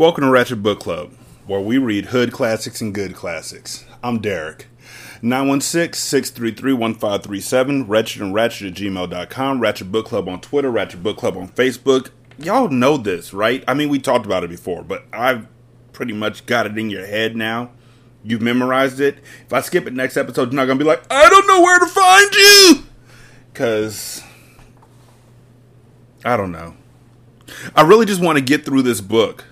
Welcome to Ratchet Book Club, where we read hood classics and good classics. I'm Derek. 916 633 1537, Wretched and Ratchet at gmail.com, Ratchet Book Club on Twitter, Ratchet Book Club on Facebook. Y'all know this, right? I mean, we talked about it before, but I've pretty much got it in your head now. You've memorized it. If I skip it next episode, you're not going to be like, I don't know where to find you! Because, I don't know. I really just want to get through this book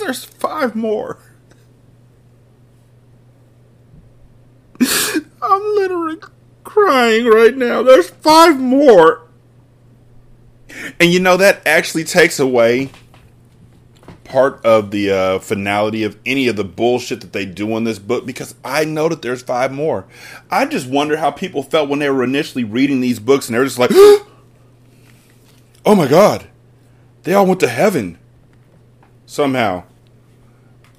there's five more. I'm literally crying right now. There's five more. And you know, that actually takes away part of the uh, finality of any of the bullshit that they do in this book because I know that there's five more. I just wonder how people felt when they were initially reading these books and they're just like, oh my God, they all went to heaven somehow.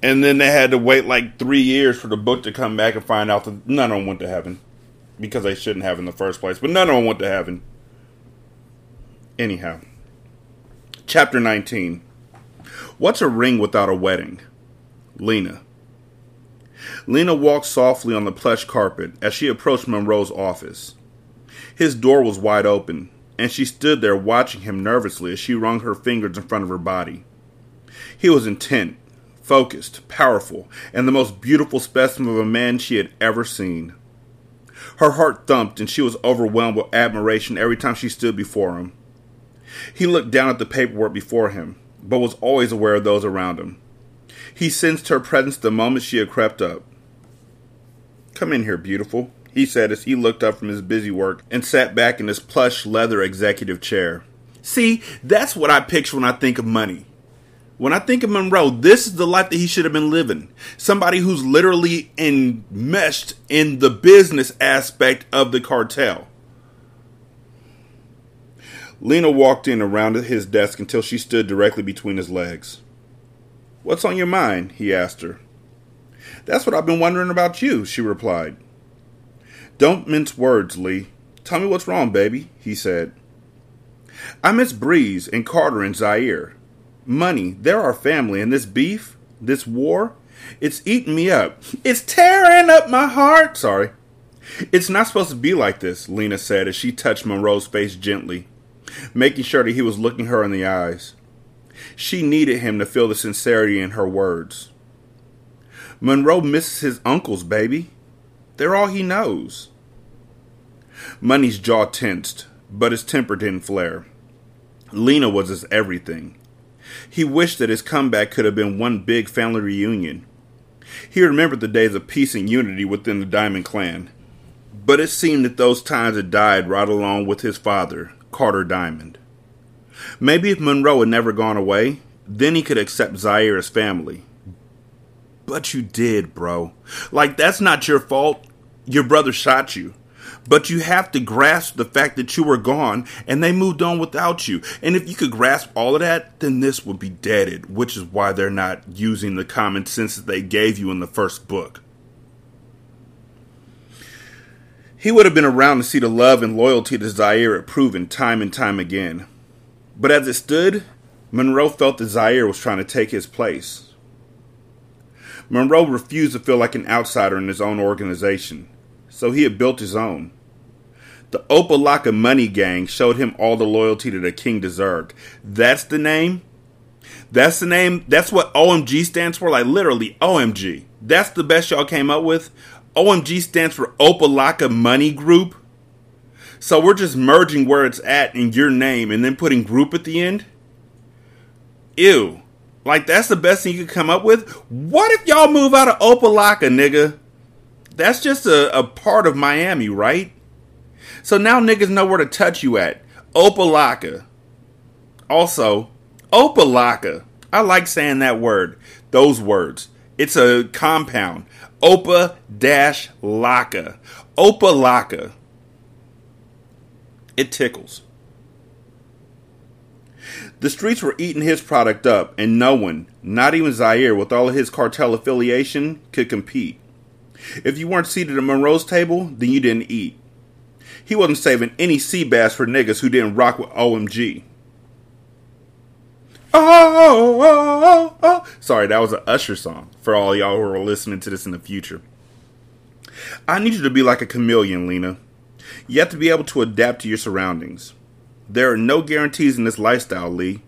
And then they had to wait like three years for the book to come back and find out that none of them went to heaven. Because they shouldn't have in the first place. But none of them went to heaven. Anyhow. Chapter 19 What's a ring without a wedding? Lena. Lena walked softly on the plush carpet as she approached Monroe's office. His door was wide open, and she stood there watching him nervously as she wrung her fingers in front of her body. He was intent, focused, powerful, and the most beautiful specimen of a man she had ever seen. Her heart thumped, and she was overwhelmed with admiration every time she stood before him. He looked down at the paperwork before him, but was always aware of those around him. He sensed her presence the moment she had crept up. Come in here, beautiful, he said as he looked up from his busy work and sat back in his plush leather executive chair. See, that's what I picture when I think of money. When I think of Monroe, this is the life that he should have been living. Somebody who's literally enmeshed in the business aspect of the cartel. Lena walked in around his desk until she stood directly between his legs. What's on your mind? he asked her. That's what I've been wondering about you, she replied. Don't mince words, Lee. Tell me what's wrong, baby, he said. I miss Breeze and Carter and Zaire money. They're our family, and this beef, this war, it's eating me up. It's tearing up my heart. Sorry. It's not supposed to be like this, Lena said as she touched Monroe's face gently, making sure that he was looking her in the eyes. She needed him to feel the sincerity in her words. Monroe misses his uncles, baby. They're all he knows. Money's jaw tensed, but his temper didn't flare. Lena was his everything. He wished that his comeback could have been one big family reunion. He remembered the days of peace and unity within the Diamond clan. But it seemed that those times had died right along with his father, Carter Diamond. Maybe if Monroe had never gone away, then he could accept Zaire as family. But you did, bro. Like, that's not your fault. Your brother shot you. But you have to grasp the fact that you were gone and they moved on without you. And if you could grasp all of that, then this would be deaded, which is why they're not using the common sense that they gave you in the first book. He would have been around to see the love and loyalty that Zaire proven time and time again. But as it stood, Monroe felt that Zaire was trying to take his place. Monroe refused to feel like an outsider in his own organization so he had built his own. The Opa-locka Money Gang showed him all the loyalty that a king deserved. That's the name. That's the name. That's what OMG stands for. Like literally OMG. That's the best y'all came up with. OMG stands for Opa-locka Money Group. So we're just merging where it's at in your name and then putting group at the end. Ew. Like that's the best thing you could come up with. What if y'all move out of Opa-locka, nigga? That's just a, a part of Miami, right? So now niggas know where to touch you at. Opa-locka. Also, Opa-locka. I like saying that word. Those words. It's a compound. Opa dash laka. Opa-locka. It tickles. The streets were eating his product up, and no one, not even Zaire, with all of his cartel affiliation, could compete. If you weren't seated at Monroe's table, then you didn't eat. He wasn't saving any sea bass for niggas who didn't rock with OMG. Oh oh, oh, oh, oh, oh. Sorry, that was an Usher song for all y'all who are listening to this in the future. I need you to be like a chameleon, Lena. You have to be able to adapt to your surroundings. There are no guarantees in this lifestyle, Lee.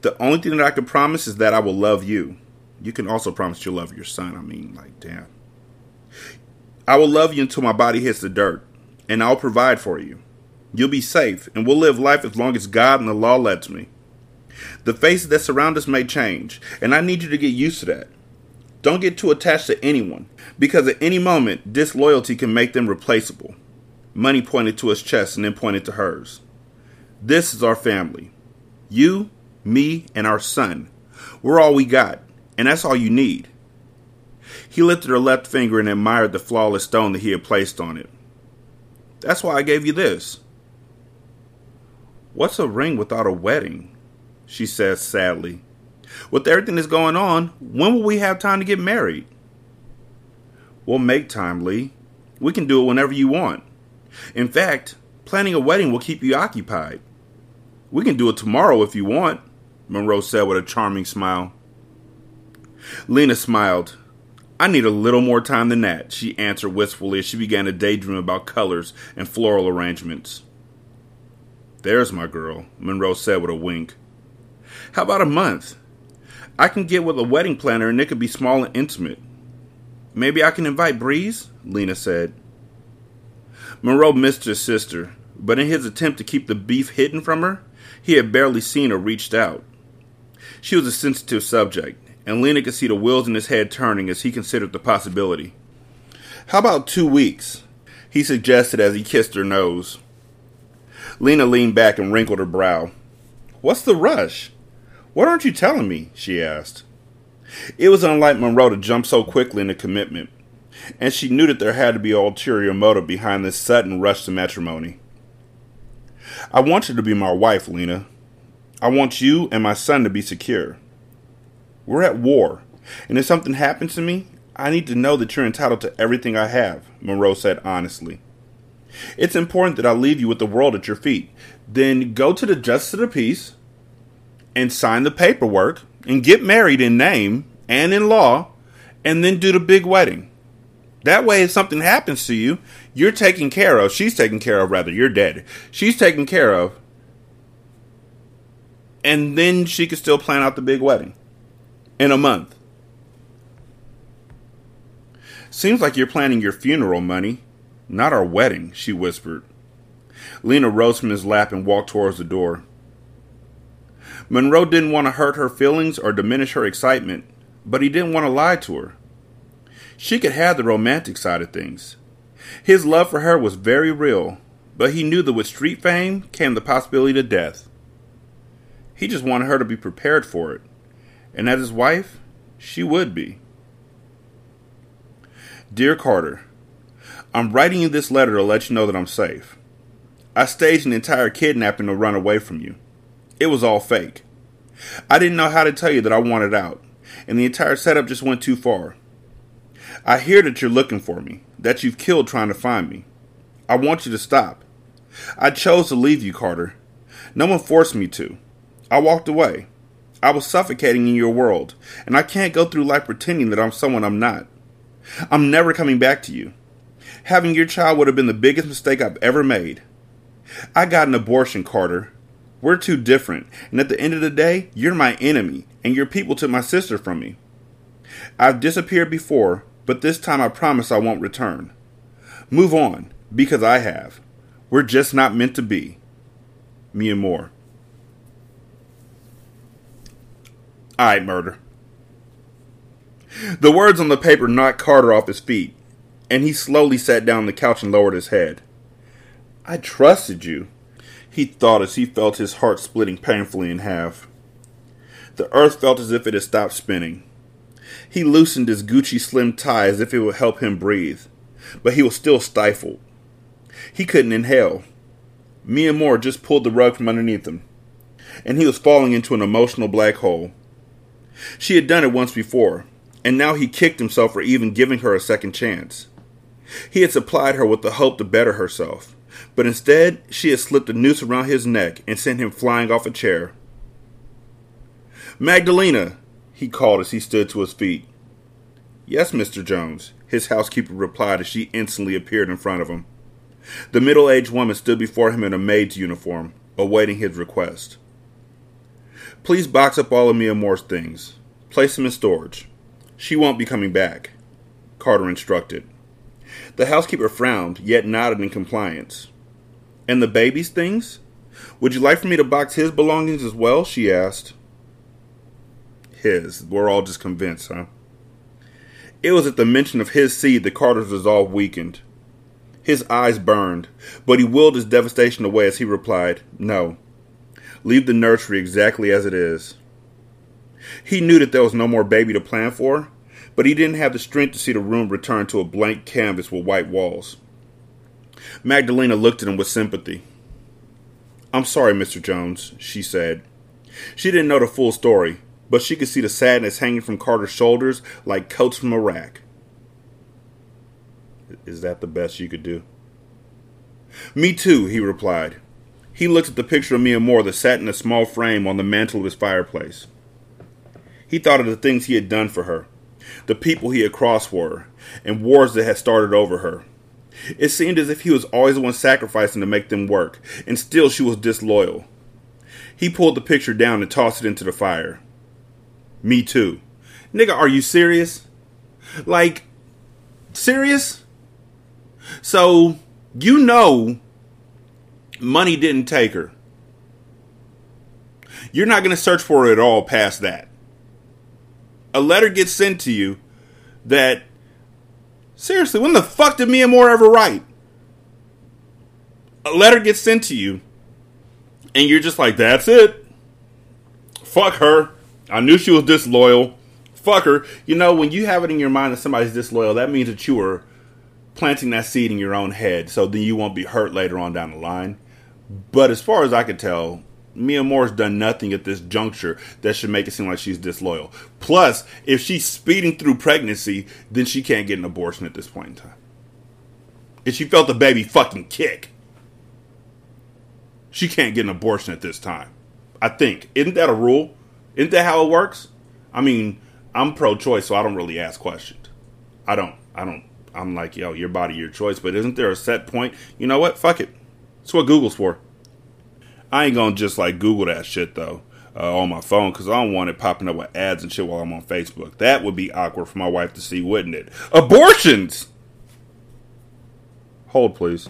The only thing that I can promise is that I will love you. You can also promise you'll love your son. I mean, like, damn. I will love you until my body hits the dirt, and I'll provide for you. You'll be safe, and we'll live life as long as God and the law lets me. The faces that surround us may change, and I need you to get used to that. Don't get too attached to anyone, because at any moment, disloyalty can make them replaceable. Money pointed to his chest and then pointed to hers. This is our family. You, me, and our son. We're all we got, and that's all you need. He lifted her left finger and admired the flawless stone that he had placed on it. That's why I gave you this. What's a ring without a wedding? She says sadly. With everything that's going on, when will we have time to get married? We'll make time, Lee. We can do it whenever you want. In fact, planning a wedding will keep you occupied. We can do it tomorrow if you want, Monroe said with a charming smile. Lena smiled. I need a little more time than that, she answered wistfully as she began to daydream about colors and floral arrangements. There's my girl, Monroe said with a wink. How about a month? I can get with a wedding planner and it could be small and intimate. Maybe I can invite Breeze, Lena said. Monroe missed his sister, but in his attempt to keep the beef hidden from her, he had barely seen or reached out. She was a sensitive subject, and Lena could see the wheels in his head turning as he considered the possibility. How about two weeks? He suggested as he kissed her nose. Lena leaned back and wrinkled her brow. What's the rush? What aren't you telling me? she asked. It was unlike Monroe to jump so quickly into commitment, and she knew that there had to be an ulterior motive behind this sudden rush to matrimony. I want you to be my wife, Lena. I want you and my son to be secure. We're at war, and if something happens to me, I need to know that you're entitled to everything I have, Monroe said honestly. It's important that I leave you with the world at your feet. Then go to the justice of the peace and sign the paperwork and get married in name and in law and then do the big wedding. That way, if something happens to you, you're taken care of. She's taken care of, rather. You're dead. She's taken care of. And then she could still plan out the big wedding in a month. Seems like you're planning your funeral, Money, not our wedding, she whispered. Lena rose from his lap and walked towards the door. Monroe didn't want to hurt her feelings or diminish her excitement, but he didn't want to lie to her. She could have the romantic side of things. His love for her was very real, but he knew that with street fame came the possibility of death. He just wanted her to be prepared for it, and as his wife, she would be. Dear Carter, I'm writing you this letter to let you know that I'm safe. I staged an entire kidnapping to run away from you. It was all fake. I didn't know how to tell you that I wanted out, and the entire setup just went too far. I hear that you're looking for me, that you've killed trying to find me. I want you to stop. I chose to leave you, Carter. No one forced me to. I walked away. I was suffocating in your world, and I can't go through life pretending that I'm someone I'm not. I'm never coming back to you. Having your child would have been the biggest mistake I've ever made. I got an abortion, Carter. We're too different, and at the end of the day, you're my enemy, and your people took my sister from me. I've disappeared before, but this time I promise I won't return. Move on, because I have. We're just not meant to be. Mia Moore. Alright, murder. The words on the paper knocked Carter off his feet, and he slowly sat down on the couch and lowered his head. I trusted you, he thought as he felt his heart splitting painfully in half. The earth felt as if it had stopped spinning. He loosened his Gucci slim tie as if it would help him breathe, but he was still stifled. He couldn't inhale. Mia Moore just pulled the rug from underneath him, and he was falling into an emotional black hole. She had done it once before, and now he kicked himself for even giving her a second chance. He had supplied her with the hope to better herself, but instead she had slipped a noose around his neck and sent him flying off a chair. Magdalena, he called as he stood to his feet. Yes, Mr. Jones, his housekeeper replied as she instantly appeared in front of him. The middle aged woman stood before him in a maid's uniform, awaiting his request. Please box up all of Mia Moore's things. Place them in storage. She won't be coming back, Carter instructed. The housekeeper frowned, yet nodded in compliance. And the baby's things? Would you like for me to box his belongings as well? she asked. His. We're all just convinced, huh? It was at the mention of his seed that Carter's resolve weakened. His eyes burned, but he willed his devastation away as he replied, No. Leave the nursery exactly as it is. He knew that there was no more baby to plan for, but he didn't have the strength to see the room return to a blank canvas with white walls. Magdalena looked at him with sympathy. I'm sorry, Mr. Jones, she said. She didn't know the full story, but she could see the sadness hanging from Carter's shoulders like coats from a rack. Is that the best you could do? Me too, he replied. He looked at the picture of Mia Moore that sat in a small frame on the mantel of his fireplace. He thought of the things he had done for her, the people he had crossed for her, and wars that had started over her. It seemed as if he was always the one sacrificing to make them work, and still she was disloyal. He pulled the picture down and tossed it into the fire. Me too. Nigga, are you serious? Like, serious? So, you know money didn't take her. You're not going to search for it at all past that. A letter gets sent to you that, seriously, when the fuck did Mia Moore ever write? A letter gets sent to you, and you're just like, that's it. Fuck her. I knew she was disloyal. Fuck her. You know, when you have it in your mind that somebody's disloyal, that means that you were planting that seed in your own head so then you won't be hurt later on down the line. But as far as I can tell, Mia Moore's done nothing at this juncture that should make it seem like she's disloyal. Plus, if she's speeding through pregnancy, then she can't get an abortion at this point in time. If she felt the baby fucking kick, she can't get an abortion at this time. I think. Isn't that a rule? Isn't that how it works? I mean, I'm pro choice, so I don't really ask questions. I don't. I don't. I'm like, yo, your body, your choice. But isn't there a set point? You know what? Fuck it. That's what Google's for. I ain't gonna just like Google that shit though uh, on my phone because I don't want it popping up with ads and shit while I'm on Facebook. That would be awkward for my wife to see, wouldn't it? Abortions! Hold, please.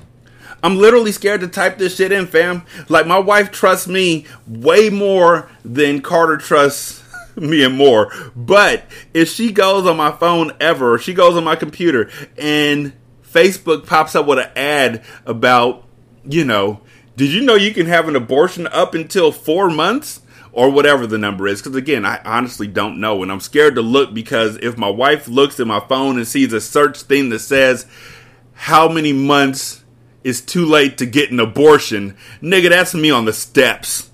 I'm literally scared to type this shit in, fam. Like, my wife trusts me way more than Carter trusts me and more. But if she goes on my phone ever, she goes on my computer, and Facebook pops up with an ad about, you know, did you know you can have an abortion up until four months? Or whatever the number is. Because again, I honestly don't know. And I'm scared to look because if my wife looks at my phone and sees a search thing that says, how many months is too late to get an abortion, nigga, that's me on the steps.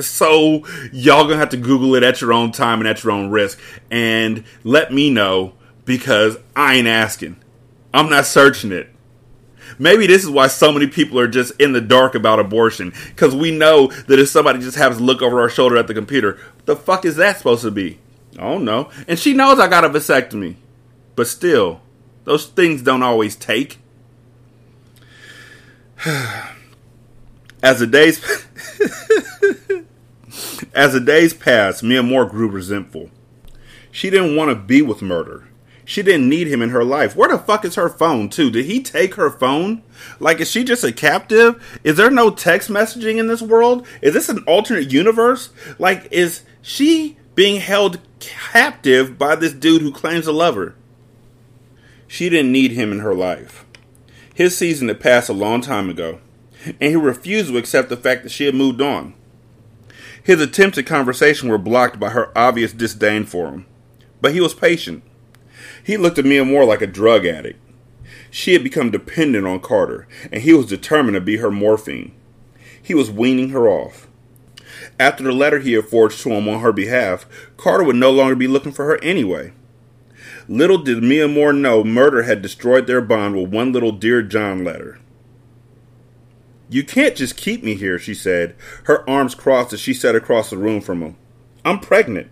So y'all gonna have to Google it at your own time and at your own risk. And let me know because I ain't asking. I'm not searching it. Maybe this is why so many people are just in the dark about abortion. Because we know that if somebody just happens to look over our shoulder at the computer, the fuck is that supposed to be? I don't know. And she knows I got a vasectomy. But still, those things don't always take. As the days as the days passed, Mia Moore grew resentful. She didn't want to be with murder. She didn't need him in her life. Where the fuck is her phone, too? Did he take her phone? Like, is she just a captive? Is there no text messaging in this world? Is this an alternate universe? Like, is she being held captive by this dude who claims to love her? She didn't need him in her life. His season had passed a long time ago, and he refused to accept the fact that she had moved on. His attempts at conversation were blocked by her obvious disdain for him, but he was patient. He looked at Mia Moore like a drug addict. She had become dependent on Carter, and he was determined to be her morphine. He was weaning her off. After the letter he had forged to him on her behalf, Carter would no longer be looking for her anyway. Little did Mia Moore know murder had destroyed their bond with one little Dear John letter. You can't just keep me here, she said, her arms crossed as she sat across the room from him. I'm pregnant.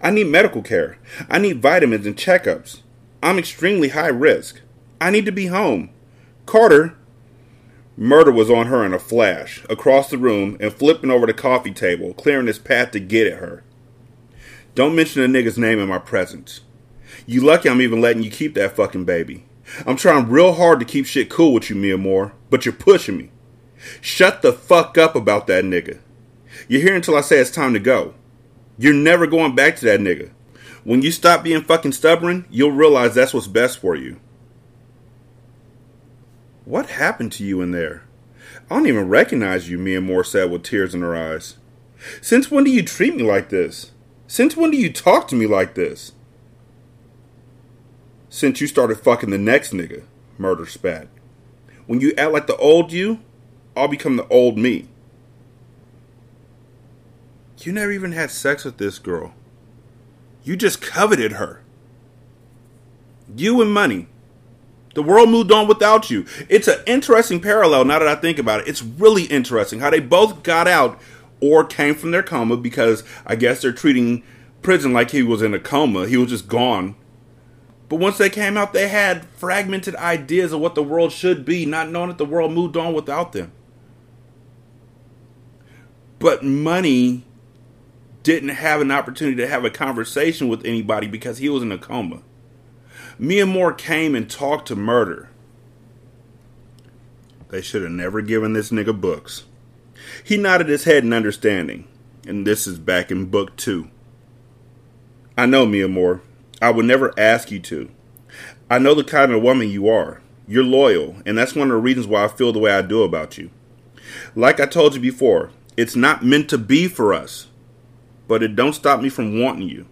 I need medical care. I need vitamins and checkups. I'm extremely high risk. I need to be home. Carter. Murder was on her in a flash, across the room, and flipping over the coffee table, clearing his path to get at her. Don't mention a nigga's name in my presence. You lucky I'm even letting you keep that fucking baby. I'm trying real hard to keep shit cool with you, Mia Moore, but you're pushing me. Shut the fuck up about that nigga. You're here until I say it's time to go. You're never going back to that nigga. When you stop being fucking stubborn, you'll realize that's what's best for you. What happened to you in there? I don't even recognize you, Mia Moore said with tears in her eyes. Since when do you treat me like this? Since when do you talk to me like this? Since you started fucking the next nigga, Murder spat. When you act like the old you, I'll become the old me. You never even had sex with this girl. You just coveted her. You and money. The world moved on without you. It's an interesting parallel now that I think about it. It's really interesting how they both got out or came from their coma because I guess they're treating prison like he was in a coma. He was just gone. But once they came out, they had fragmented ideas of what the world should be, not knowing that the world moved on without them. But money didn't have an opportunity to have a conversation with anybody because he was in a coma. Mia Moore came and talked to Murder. They should have never given this nigga books. He nodded his head in understanding, and this is back in book two. I know, Mia Moore. I would never ask you to. I know the kind of woman you are. You're loyal, and that's one of the reasons why I feel the way I do about you. Like I told you before, it's not meant to be for us but it don't stop me from wanting you.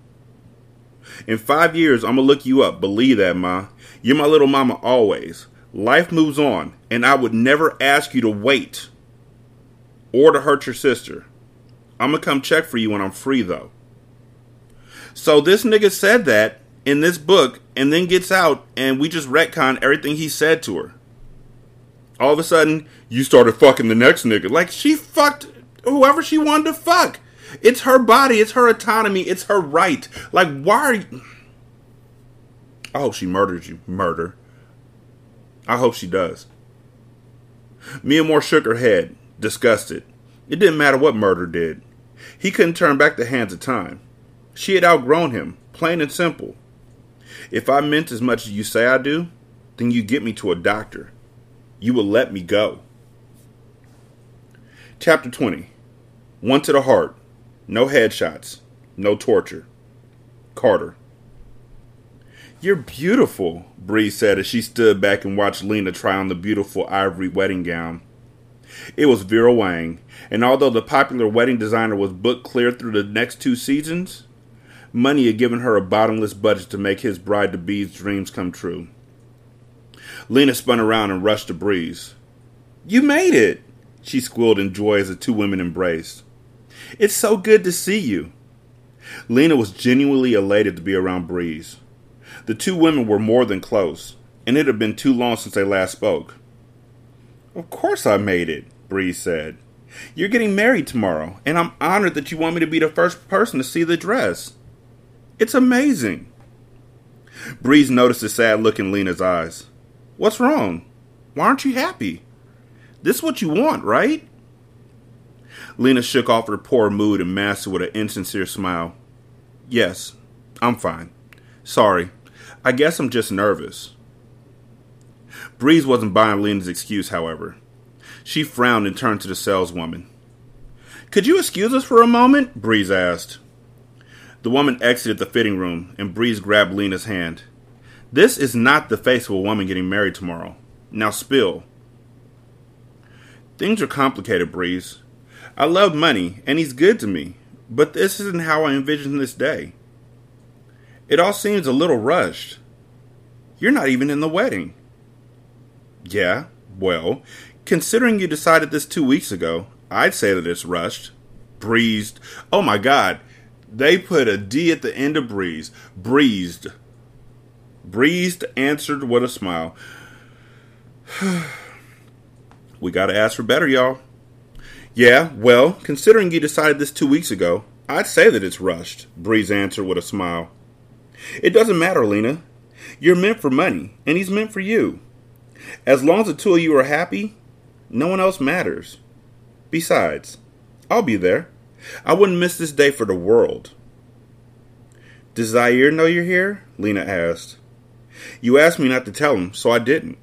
In five years, I'm gonna look you up. Believe that, Ma. You're my little mama always. Life moves on, and I would never ask you to wait or to hurt your sister. I'm gonna come check for you when I'm free, though. So this nigga said that in this book, and then gets out, and we just retcon everything he said to her. All of a sudden, you started fucking the next nigga. Like she fucked whoever she wanted to fuck. It's her body, it's her autonomy, it's her right. Like, why are you. I hope she murders you. Murder. I hope she does. Mia Moore shook her head, disgusted. It didn't matter what murder did. He couldn't turn back the hands of time. She had outgrown him, plain and simple. If I meant as much as you say I do, then you get me to a doctor. You will let me go. Chapter 20 One to the Heart no headshots. No torture. Carter. You're beautiful, Bree said as she stood back and watched Lena try on the beautiful ivory wedding gown. It was Vera Wang, and although the popular wedding designer was booked clear through the next two seasons, money had given her a bottomless budget to make his bride to be's dreams come true. Lena spun around and rushed to Breeze. You made it! She squealed in joy as the two women embraced. It's so good to see you. Lena was genuinely elated to be around Breeze. The two women were more than close, and it had been too long since they last spoke. Of course I made it, Breeze said. You're getting married tomorrow, and I'm honored that you want me to be the first person to see the dress. It's amazing. Breeze noticed a sad look in Lena's eyes. What's wrong? Why aren't you happy? This is what you want, right? Lena shook off her poor mood and masked it with an insincere smile. Yes, I'm fine. Sorry. I guess I'm just nervous. Breeze wasn't buying Lena's excuse, however. She frowned and turned to the saleswoman. Could you excuse us for a moment? Breeze asked. The woman exited the fitting room, and Breeze grabbed Lena's hand. This is not the face of a woman getting married tomorrow. Now spill. Things are complicated, Breeze. I love money, and he's good to me, but this isn't how I envisioned this day. It all seems a little rushed. You're not even in the wedding. Yeah, well, considering you decided this two weeks ago, I'd say that it's rushed. Breezed. Oh my god. They put a D at the end of breeze. Breezed. Breezed answered with a smile. we gotta ask for better, y'all. Yeah, well, considering you decided this two weeks ago, I'd say that it's rushed, Breeze answered with a smile. It doesn't matter, Lena. You're meant for money, and he's meant for you. As long as the two of you are happy, no one else matters. Besides, I'll be there. I wouldn't miss this day for the world. Does Zaire know you're here? Lena asked. You asked me not to tell him, so I didn't.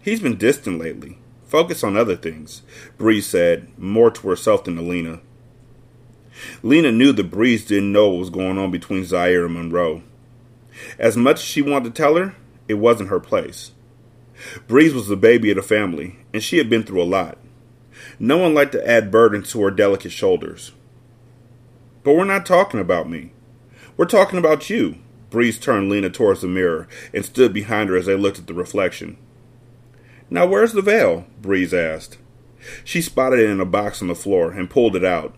He's been distant lately. Focus on other things, Breeze said, more to herself than to Lena. Lena knew that Breeze didn't know what was going on between Zaire and Monroe. As much as she wanted to tell her, it wasn't her place. Breeze was the baby of the family, and she had been through a lot. No one liked to add burdens to her delicate shoulders. But we're not talking about me. We're talking about you. Breeze turned Lena towards the mirror and stood behind her as they looked at the reflection. Now, where's the veil? Breeze asked. She spotted it in a box on the floor and pulled it out,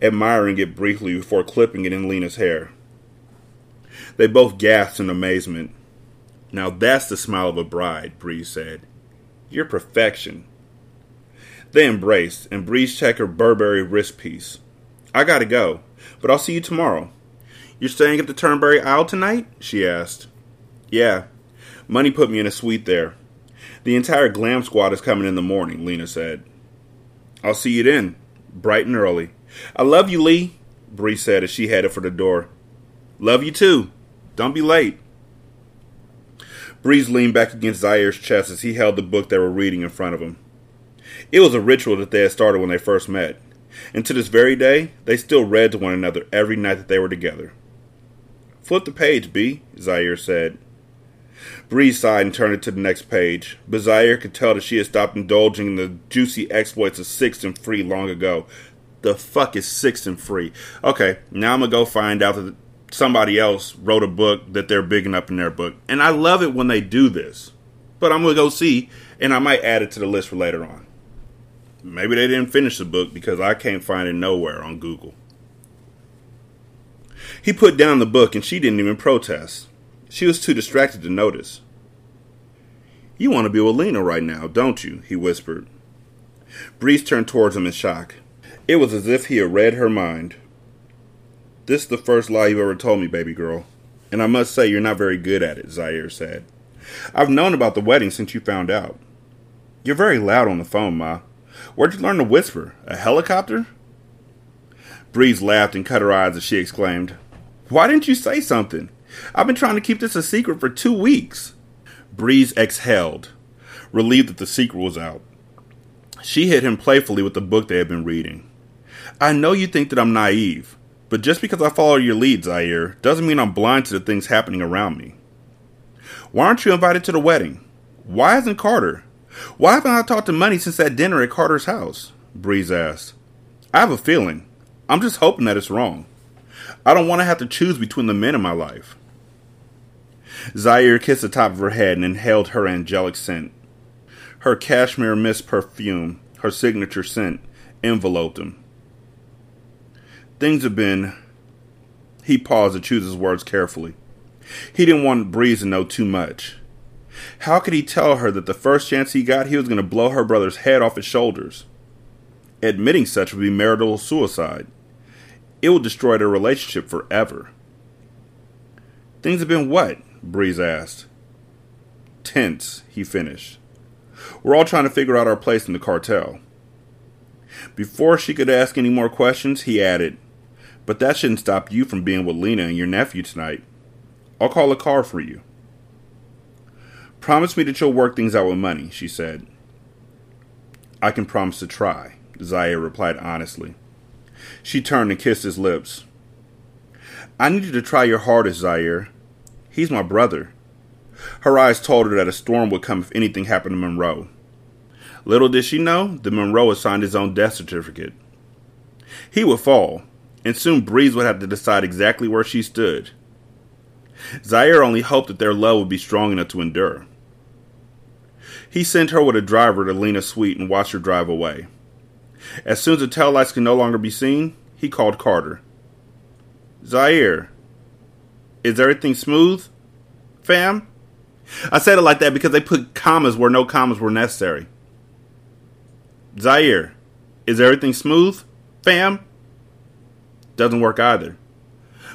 admiring it briefly before clipping it in Lena's hair. They both gasped in amazement. Now that's the smile of a bride, Breeze said. You're perfection. They embraced, and Breeze checked her Burberry wrist piece. I gotta go, but I'll see you tomorrow. You're staying at the Turnberry Isle tonight? she asked. Yeah. Money put me in a suite there. The entire glam squad is coming in the morning, Lena said. I'll see you then, bright and early. I love you, Lee, Bree said as she headed for the door. Love you too. Don't be late. Breeze leaned back against Zaire's chest as he held the book they were reading in front of him. It was a ritual that they had started when they first met, and to this very day, they still read to one another every night that they were together. Flip the page, B, Zaire said. Breeze sighed and turned it to the next page, but Zaire could tell that she had stopped indulging in the juicy exploits of Six and Free long ago. The fuck is Six and Free? Okay, now I'm gonna go find out that somebody else wrote a book that they're bigging up in their book. And I love it when they do this. But I'm to go see, and I might add it to the list for later on. Maybe they didn't finish the book because I can't find it nowhere on Google. He put down the book and she didn't even protest. She was too distracted to notice. You want to be with Lena right now, don't you? he whispered. Breeze turned towards him in shock. It was as if he had read her mind. This is the first lie you've ever told me, baby girl. And I must say, you're not very good at it, Zaire said. I've known about the wedding since you found out. You're very loud on the phone, Ma. Where'd you learn to whisper? A helicopter? Breeze laughed and cut her eyes as she exclaimed, Why didn't you say something? I've been trying to keep this a secret for two weeks. Breeze exhaled, relieved that the secret was out. She hit him playfully with the book they had been reading. I know you think that I'm naive, but just because I follow your lead, Zaire, doesn't mean I'm blind to the things happening around me. Why aren't you invited to the wedding? Why isn't Carter? Why haven't I talked to Money since that dinner at Carter's house? Breeze asked. I have a feeling. I'm just hoping that it's wrong. I don't want to have to choose between the men in my life. Zaire kissed the top of her head and inhaled her angelic scent. Her cashmere mist perfume, her signature scent, enveloped him. Things have been. He paused to choose his words carefully. He didn't want Breeze to know too much. How could he tell her that the first chance he got, he was going to blow her brother's head off his shoulders? Admitting such would be marital suicide. It would destroy their relationship forever. Things have been what? Breeze asked. Tense, he finished. We're all trying to figure out our place in the cartel. Before she could ask any more questions, he added, But that shouldn't stop you from being with Lena and your nephew tonight. I'll call a car for you. Promise me that you'll work things out with money, she said. I can promise to try, Zaire replied honestly. She turned and kissed his lips. I need you to try your hardest, Zaire. He's my brother. Her eyes told her that a storm would come if anything happened to Monroe. Little did she know that Monroe had signed his own death certificate. He would fall, and soon Breeze would have to decide exactly where she stood. Zaire only hoped that their love would be strong enough to endure. He sent her with a driver to Lena's suite and watched her drive away. As soon as the tail lights could no longer be seen, he called Carter. Zaire, is everything smooth, fam? I said it like that because they put commas where no commas were necessary. Zaire, is everything smooth, fam? Doesn't work either.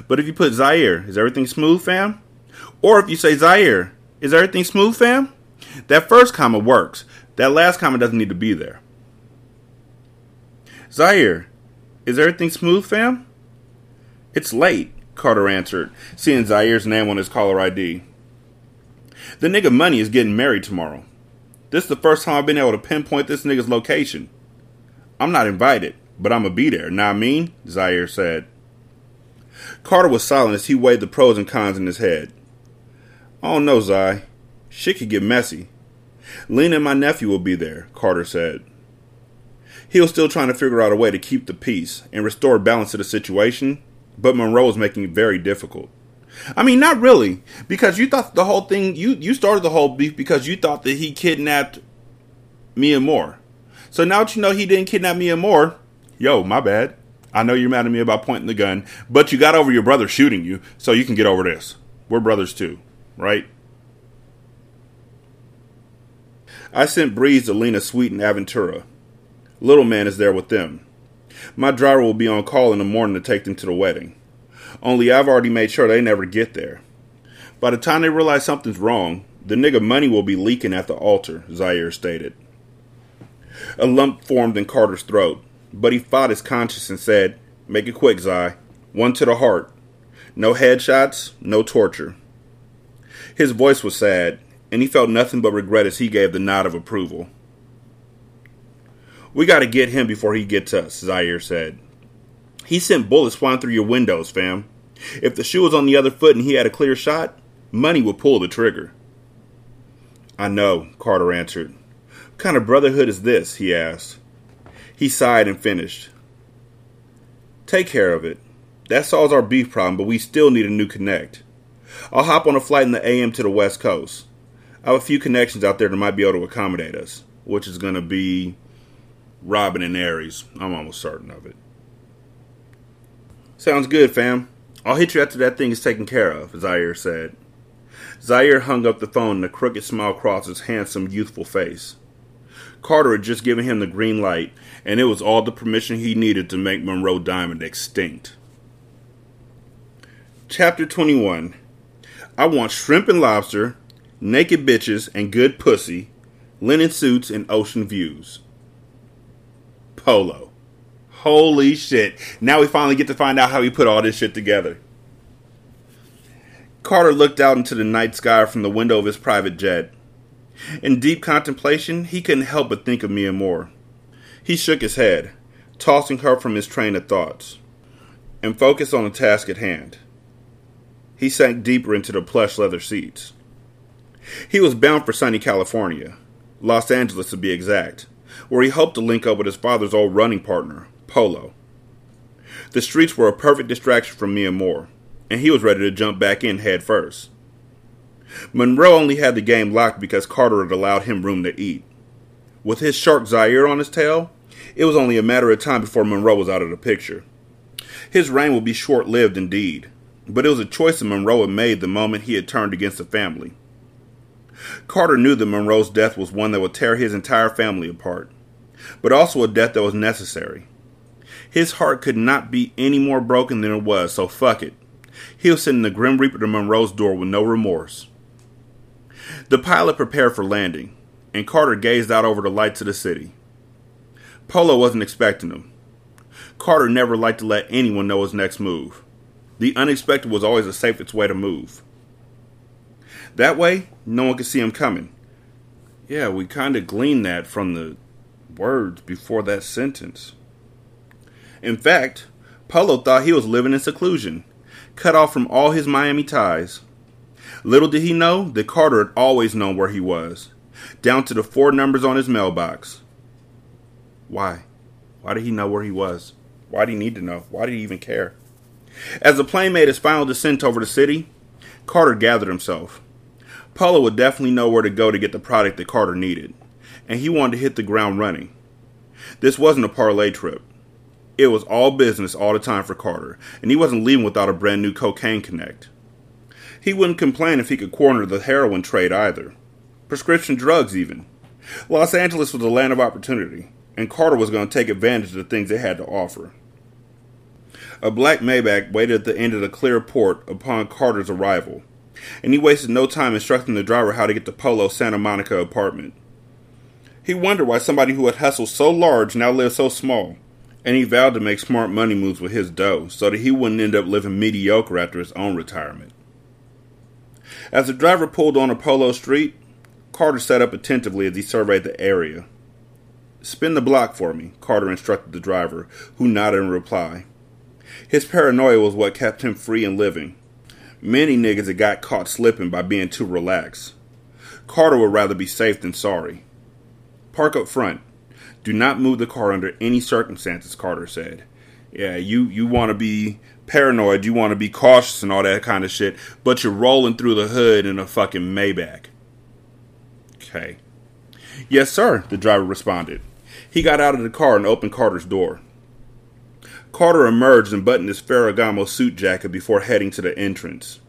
But if you put Zaire, is everything smooth, fam? Or if you say Zaire, is everything smooth, fam? That first comma works. That last comma doesn't need to be there. Zaire, is everything smooth, fam? It's late, Carter answered, seeing Zaire's name on his caller ID. The nigga Money is getting married tomorrow. This is the first time I've been able to pinpoint this nigga's location. I'm not invited, but I'ma be there, nah I mean? Zaire said. Carter was silent as he weighed the pros and cons in his head. Oh no, Zai. Shit could get messy. Lena and my nephew will be there, Carter said. He was still trying to figure out a way to keep the peace and restore balance to the situation, but Monroe is making it very difficult. I mean, not really, because you thought the whole thing you you started the whole beef because you thought that he kidnapped Mia Moore. So now that you know he didn't kidnap Mia Moore, yo, my bad. I know you're mad at me about pointing the gun, but you got over your brother shooting you, so you can get over this. We're brothers too, right? I sent Breeze to Lena suite and Aventura. Little man is there with them. My driver will be on call in the morning to take them to the wedding. Only I've already made sure they never get there. By the time they realize something's wrong, the nigga money will be leaking at the altar, Zaire stated. A lump formed in Carter's throat, but he fought his conscience and said, Make it quick, Zai. One to the heart. No headshots, no torture. His voice was sad, and he felt nothing but regret as he gave the nod of approval. We gotta get him before he gets us, Zaire said. He sent bullets flying through your windows, fam. If the shoe was on the other foot and he had a clear shot, money would pull the trigger. I know, Carter answered. What kind of brotherhood is this? he asked. He sighed and finished. Take care of it. That solves our beef problem, but we still need a new connect. I'll hop on a flight in the AM to the West Coast. I have a few connections out there that might be able to accommodate us, which is going to be Robin and Aries. I'm almost certain of it. Sounds good, fam. I'll hit you after that thing is taken care of, Zaire said. Zaire hung up the phone and a crooked smile crossed his handsome, youthful face. Carter had just given him the green light, and it was all the permission he needed to make Monroe Diamond extinct. Chapter 21 I want shrimp and lobster, naked bitches and good pussy, linen suits and ocean views. Polo. Holy shit. Now we finally get to find out how he put all this shit together. Carter looked out into the night sky from the window of his private jet. In deep contemplation, he couldn't help but think of Mia Moore. He shook his head, tossing her from his train of thoughts, and focused on the task at hand. He sank deeper into the plush leather seats. He was bound for sunny California, Los Angeles to be exact, where he hoped to link up with his father's old running partner, Polo. The streets were a perfect distraction from Mia Moore, and he was ready to jump back in head first. Monroe only had the game locked because Carter had allowed him room to eat. With his shark Zaire on his tail, it was only a matter of time before Monroe was out of the picture. His reign would be short lived indeed, but it was a choice that Monroe had made the moment he had turned against the family. Carter knew that Monroe's death was one that would tear his entire family apart, but also a death that was necessary. His heart could not be any more broken than it was, so fuck it. He was sending the Grim Reaper to Monroe's door with no remorse. The pilot prepared for landing, and Carter gazed out over the lights of the city. Polo wasn't expecting him. Carter never liked to let anyone know his next move. The unexpected was always the safest way to move. That way, no one could see him coming. Yeah, we kind of gleaned that from the words before that sentence. In fact, Polo thought he was living in seclusion, cut off from all his Miami ties. Little did he know that Carter had always known where he was, down to the four numbers on his mailbox. Why? Why did he know where he was? Why did he need to know? Why did he even care? As the plane made its final descent over the city, Carter gathered himself. Polo would definitely know where to go to get the product that Carter needed, and he wanted to hit the ground running. This wasn't a parlay trip. It was all business all the time for Carter, and he wasn't leaving without a brand new cocaine connect. He wouldn't complain if he could corner the heroin trade either. Prescription drugs, even. Los Angeles was a land of opportunity, and Carter was going to take advantage of the things they had to offer. A black Maybach waited at the end of the clear port upon Carter's arrival, and he wasted no time instructing the driver how to get to Polo's Santa Monica apartment. He wondered why somebody who had hustled so large now lived so small, and he vowed to make smart money moves with his dough so that he wouldn't end up living mediocre after his own retirement. As the driver pulled on a Polo street, Carter sat up attentively as he surveyed the area. Spin the block for me, Carter instructed the driver, who nodded in reply. His paranoia was what kept him free and living. Many niggas had got caught slipping by being too relaxed. Carter would rather be safe than sorry. Park up front. Do not move the car under any circumstances, Carter said. Yeah, you, you want to be paranoid, you want to be cautious and all that kind of shit, but you're rolling through the hood in a fucking Maybach. Okay. Yes, sir, the driver responded. He got out of the car and opened Carter's door. Carter emerged and buttoned his Ferragamo suit jacket before heading to the entrance.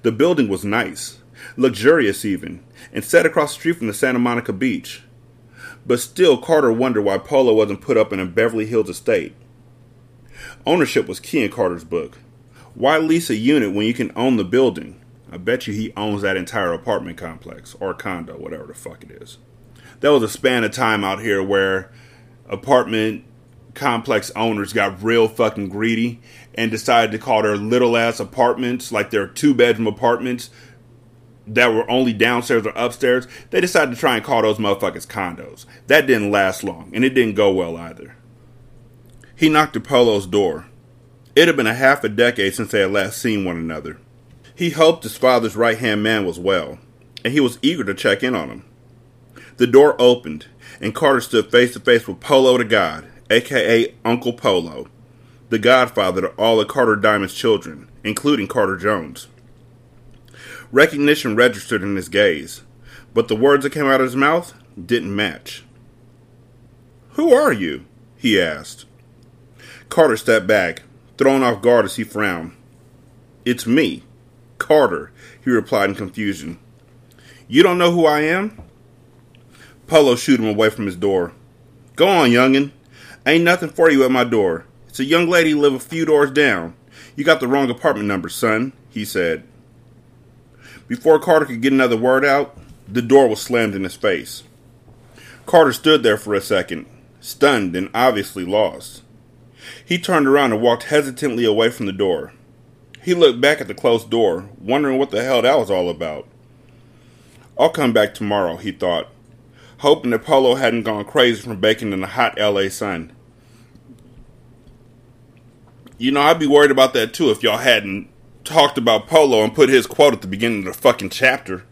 The building was nice, luxurious even, and set across the street from the Santa Monica beach. But still, Carter wondered why Polo wasn't put up in a Beverly Hills estate. Ownership was key in Carter's book. Why lease a unit when you can own the building? I bet you he owns that entire apartment complex or condo, whatever the fuck it is. There was a span of time out here where apartment complex owners got real fucking greedy and decided to call their little ass apartments, like their two bedroom apartments that were only downstairs or upstairs, they decided to try and call those motherfuckers condos. That didn't last long, and it didn't go well either. He knocked at Polo's door. It had been a half a decade since they had last seen one another. He hoped his father's right hand man was well, and he was eager to check in on him. The door opened, and Carter stood face to face with Polo the God, aka Uncle Polo, the godfather to all of Carter Diamond's children, including Carter Jones. Recognition registered in his gaze, but the words that came out of his mouth didn't match. Who are you? he asked. Carter stepped back, thrown off guard as he frowned. It's me, Carter, he replied in confusion. You don't know who I am? Polo shooed him away from his door. Go on, youngin'. Ain't nothing for you at my door. It's a young lady live a few doors down. You got the wrong apartment number, son, he said. Before Carter could get another word out, the door was slammed in his face. Carter stood there for a second, stunned and obviously lost. He turned around and walked hesitantly away from the door. He looked back at the closed door, wondering what the hell that was all about. I'll come back tomorrow, he thought, hoping that Polo hadn't gone crazy from baking in the hot LA sun. You know, I'd be worried about that too if y'all hadn't talked about Polo and put his quote at the beginning of the fucking chapter.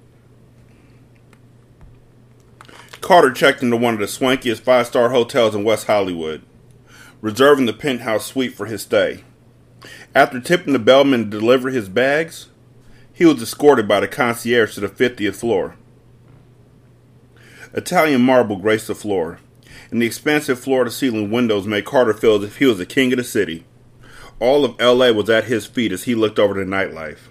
Carter checked into one of the swankiest five star hotels in West Hollywood, reserving the penthouse suite for his stay. After tipping the bellman to deliver his bags, he was escorted by the concierge to the 50th floor. Italian marble graced the floor, and the expansive floor to ceiling windows made Carter feel as if he was the king of the city. All of LA was at his feet as he looked over the nightlife.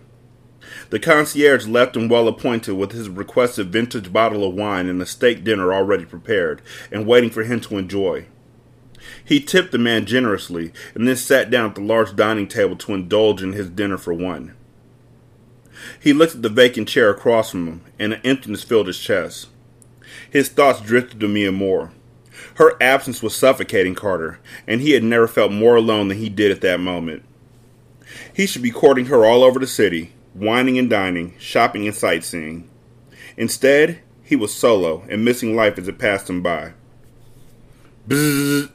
The concierge left him well appointed with his requested vintage bottle of wine and a steak dinner already prepared and waiting for him to enjoy. He tipped the man generously and then sat down at the large dining table to indulge in his dinner for one. He looked at the vacant chair across from him, and an emptiness filled his chest. His thoughts drifted to Mia Moore. Her absence was suffocating Carter, and he had never felt more alone than he did at that moment. He should be courting her all over the city, wining and dining, shopping and sightseeing. Instead, he was solo and missing life as it passed him by. Bzzz.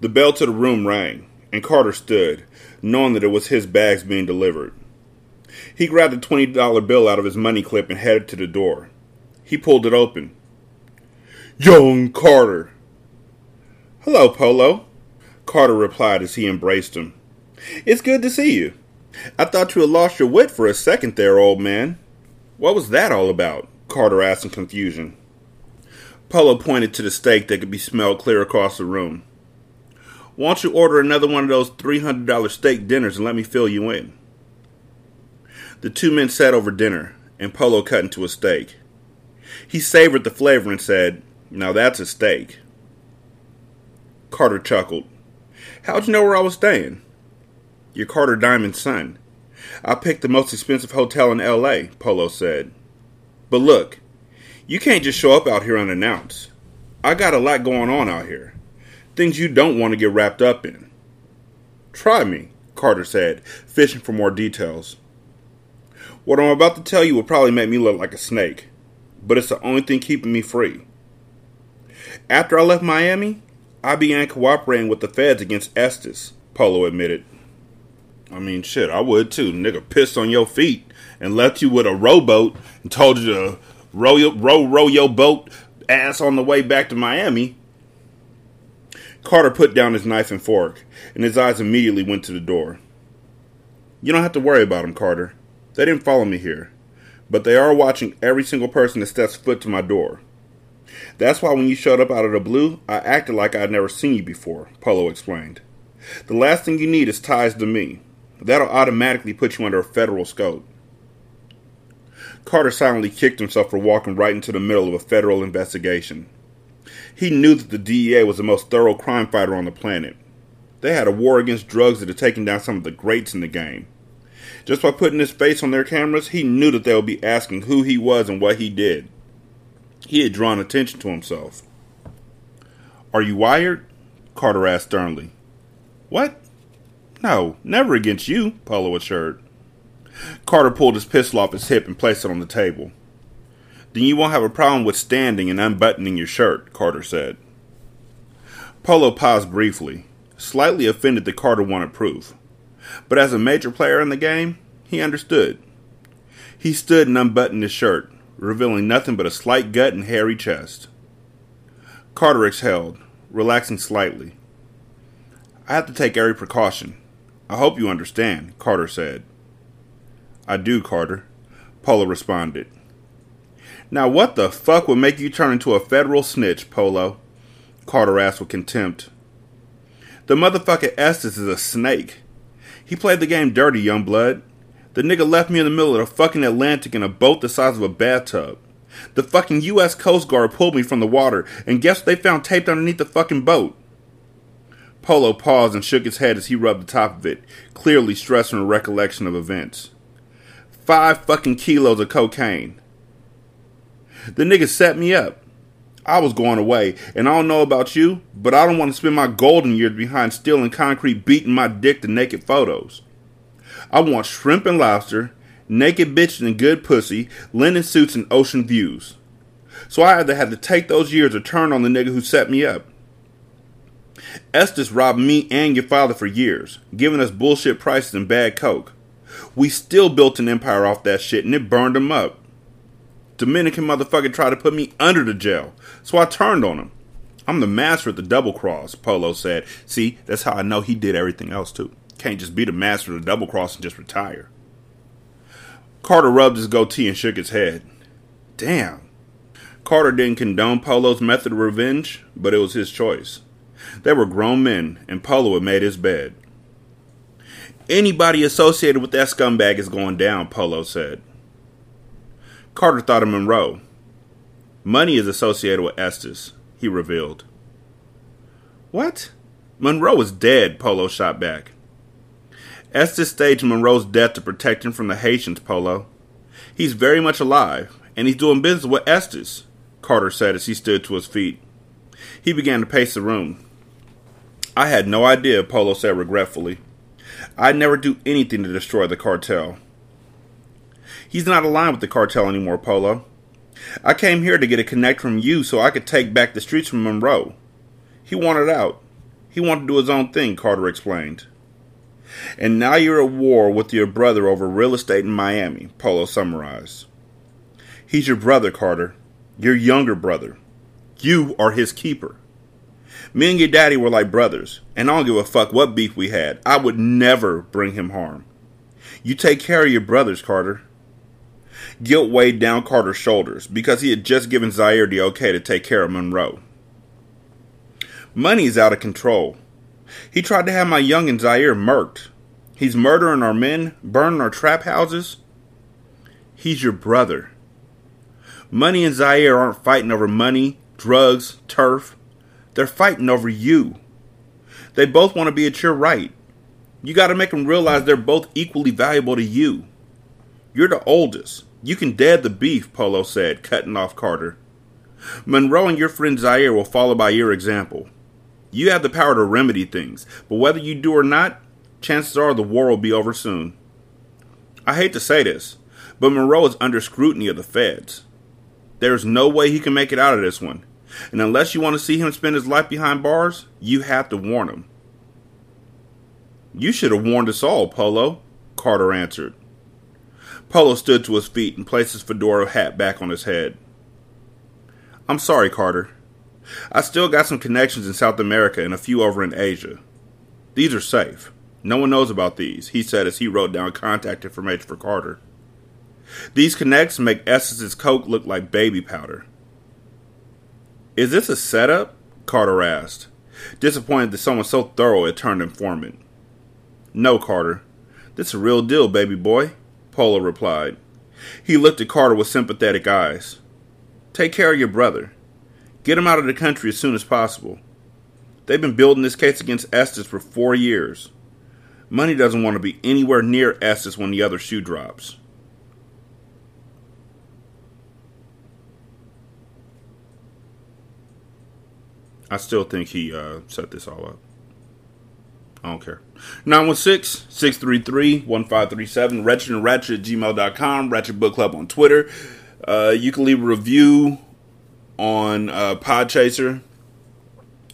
The bell to the room rang, and Carter stood, knowing that it was his bags being delivered. He grabbed a $20 bill out of his money clip and headed to the door. He pulled it open. Young Carter! Hello, Polo, Carter replied as he embraced him. It's good to see you. I thought you had lost your wit for a second there, old man. What was that all about? Carter asked in confusion. Polo pointed to the steak that could be smelled clear across the room. Why don't you order another one of those $300 steak dinners and let me fill you in? The two men sat over dinner, and Polo cut into a steak. He savored the flavor and said, Now that's a steak. Carter chuckled. How'd you know where I was staying? You're Carter Diamond's son. I picked the most expensive hotel in LA, Polo said. But look, you can't just show up out here unannounced. I got a lot going on out here. Things you don't want to get wrapped up in. Try me, Carter said, fishing for more details. What I'm about to tell you will probably make me look like a snake, but it's the only thing keeping me free. After I left Miami, I began cooperating with the feds against Estes, Polo admitted. I mean, shit, I would too. Nigga pissed on your feet and left you with a rowboat and told you to row your, row, row your boat ass on the way back to Miami. Carter put down his knife and fork, and his eyes immediately went to the door. You don't have to worry about them, Carter. They didn't follow me here, but they are watching every single person that steps foot to my door. That's why when you showed up out of the blue, I acted like I'd never seen you before, Polo explained. The last thing you need is ties to me. That'll automatically put you under a federal scope. Carter silently kicked himself for walking right into the middle of a federal investigation. He knew that the DEA was the most thorough crime fighter on the planet. They had a war against drugs that had taken down some of the greats in the game. Just by putting his face on their cameras, he knew that they would be asking who he was and what he did. He had drawn attention to himself. Are you wired? Carter asked sternly. What? No, never against you, Polo assured. Carter pulled his pistol off his hip and placed it on the table. Then you won't have a problem with standing and unbuttoning your shirt, Carter said. Polo paused briefly, slightly offended that Carter wanted proof. But as a major player in the game, he understood. He stood and unbuttoned his shirt, revealing nothing but a slight gut and hairy chest. Carter exhaled, relaxing slightly. I have to take every precaution. I hope you understand, Carter said. I do, Carter, Polo responded. Now, what the fuck would make you turn into a federal snitch, Polo? Carter asked with contempt. The motherfucker Estes is a snake. He played the game dirty, young blood. The nigga left me in the middle of the fucking Atlantic in a boat the size of a bathtub. The fucking U.S. Coast Guard pulled me from the water, and guess what they found taped underneath the fucking boat? Polo paused and shook his head as he rubbed the top of it, clearly stressing a recollection of events five fucking kilos of cocaine. The nigga set me up. I was going away, and I don't know about you, but I don't want to spend my golden years behind steel and concrete beating my dick to naked photos. I want shrimp and lobster, naked bitches and good pussy, linen suits and ocean views. So I either had to take those years or turn on the nigga who set me up. Estes robbed me and your father for years, giving us bullshit prices and bad coke. We still built an empire off that shit and it burned him up. Dominican motherfucker tried to put me under the jail, so I turned on him. I'm the master of the double cross, Polo said. See, that's how I know he did everything else too. Can't just be the master of the double cross and just retire. Carter rubbed his goatee and shook his head. Damn. Carter didn't condone Polo's method of revenge, but it was his choice. They were grown men, and Polo had made his bed. Anybody associated with that scumbag is going down, Polo said. Carter thought of Monroe. Money is associated with Estes, he revealed. What? Monroe is dead, Polo shot back. Estes staged Monroe's death to protect him from the Haitians, Polo. He's very much alive, and he's doing business with Estes, Carter said as he stood to his feet. He began to pace the room. I had no idea, Polo said regretfully. I'd never do anything to destroy the cartel. He's not aligned with the cartel anymore, Polo. I came here to get a connect from you so I could take back the streets from Monroe. He wanted out. He wanted to do his own thing, Carter explained. And now you're at war with your brother over real estate in Miami, Polo summarized. He's your brother, Carter. Your younger brother. You are his keeper. Me and your daddy were like brothers, and I don't give a fuck what beef we had. I would never bring him harm. You take care of your brothers, Carter. Guilt weighed down Carter's shoulders because he had just given Zaire the okay to take care of Monroe. Money's out of control. He tried to have my young and Zaire murked. He's murdering our men, burning our trap houses. He's your brother. Money and Zaire aren't fighting over money, drugs, turf. They're fighting over you. They both want to be at your right. You got to make them realize they're both equally valuable to you. You're the oldest. You can dead the beef, Polo said, cutting off Carter. Monroe and your friend Zaire will follow by your example. You have the power to remedy things, but whether you do or not, chances are the war will be over soon. I hate to say this, but Monroe is under scrutiny of the feds. There's no way he can make it out of this one. And unless you want to see him spend his life behind bars, you have to warn him. You should have warned us all, Polo, Carter answered. Polo stood to his feet and placed his fedora hat back on his head. I'm sorry, Carter. I still got some connections in South America and a few over in Asia. These are safe. No one knows about these, he said as he wrote down contact information for Carter. These connects make Estes's coke look like baby powder. Is this a setup? Carter asked, disappointed that someone so thorough had turned informant. No, Carter. This is a real deal, baby boy, Polo replied. He looked at Carter with sympathetic eyes. Take care of your brother. Get him out of the country as soon as possible. They've been building this case against Estes for four years. Money doesn't want to be anywhere near Estes when the other shoe drops. I still think he uh, set this all up. I don't care. 916 633 1537. Wretched and Ratchet at gmail.com. Ratchet Book Club on Twitter. Uh, you can leave a review on uh, Podchaser.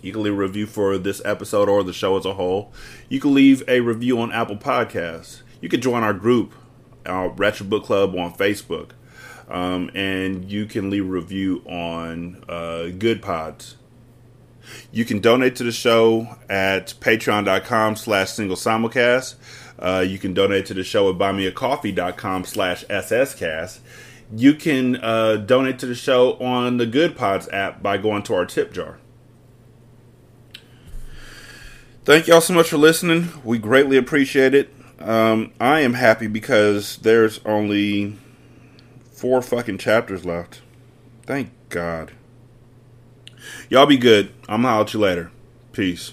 You can leave a review for this episode or the show as a whole. You can leave a review on Apple Podcasts. You can join our group, our Ratchet Book Club on Facebook. Um, and you can leave a review on uh, Goodpods. You can donate to the show at patreon.com slash single simulcast. Uh, you can donate to the show at buymeacoffee.com slash sscast. You can uh, donate to the show on the Goodpods app by going to our tip jar. Thank y'all so much for listening. We greatly appreciate it. Um, I am happy because there's only four fucking chapters left. Thank God. Y'all be good. I'm gonna holler at you later. Peace.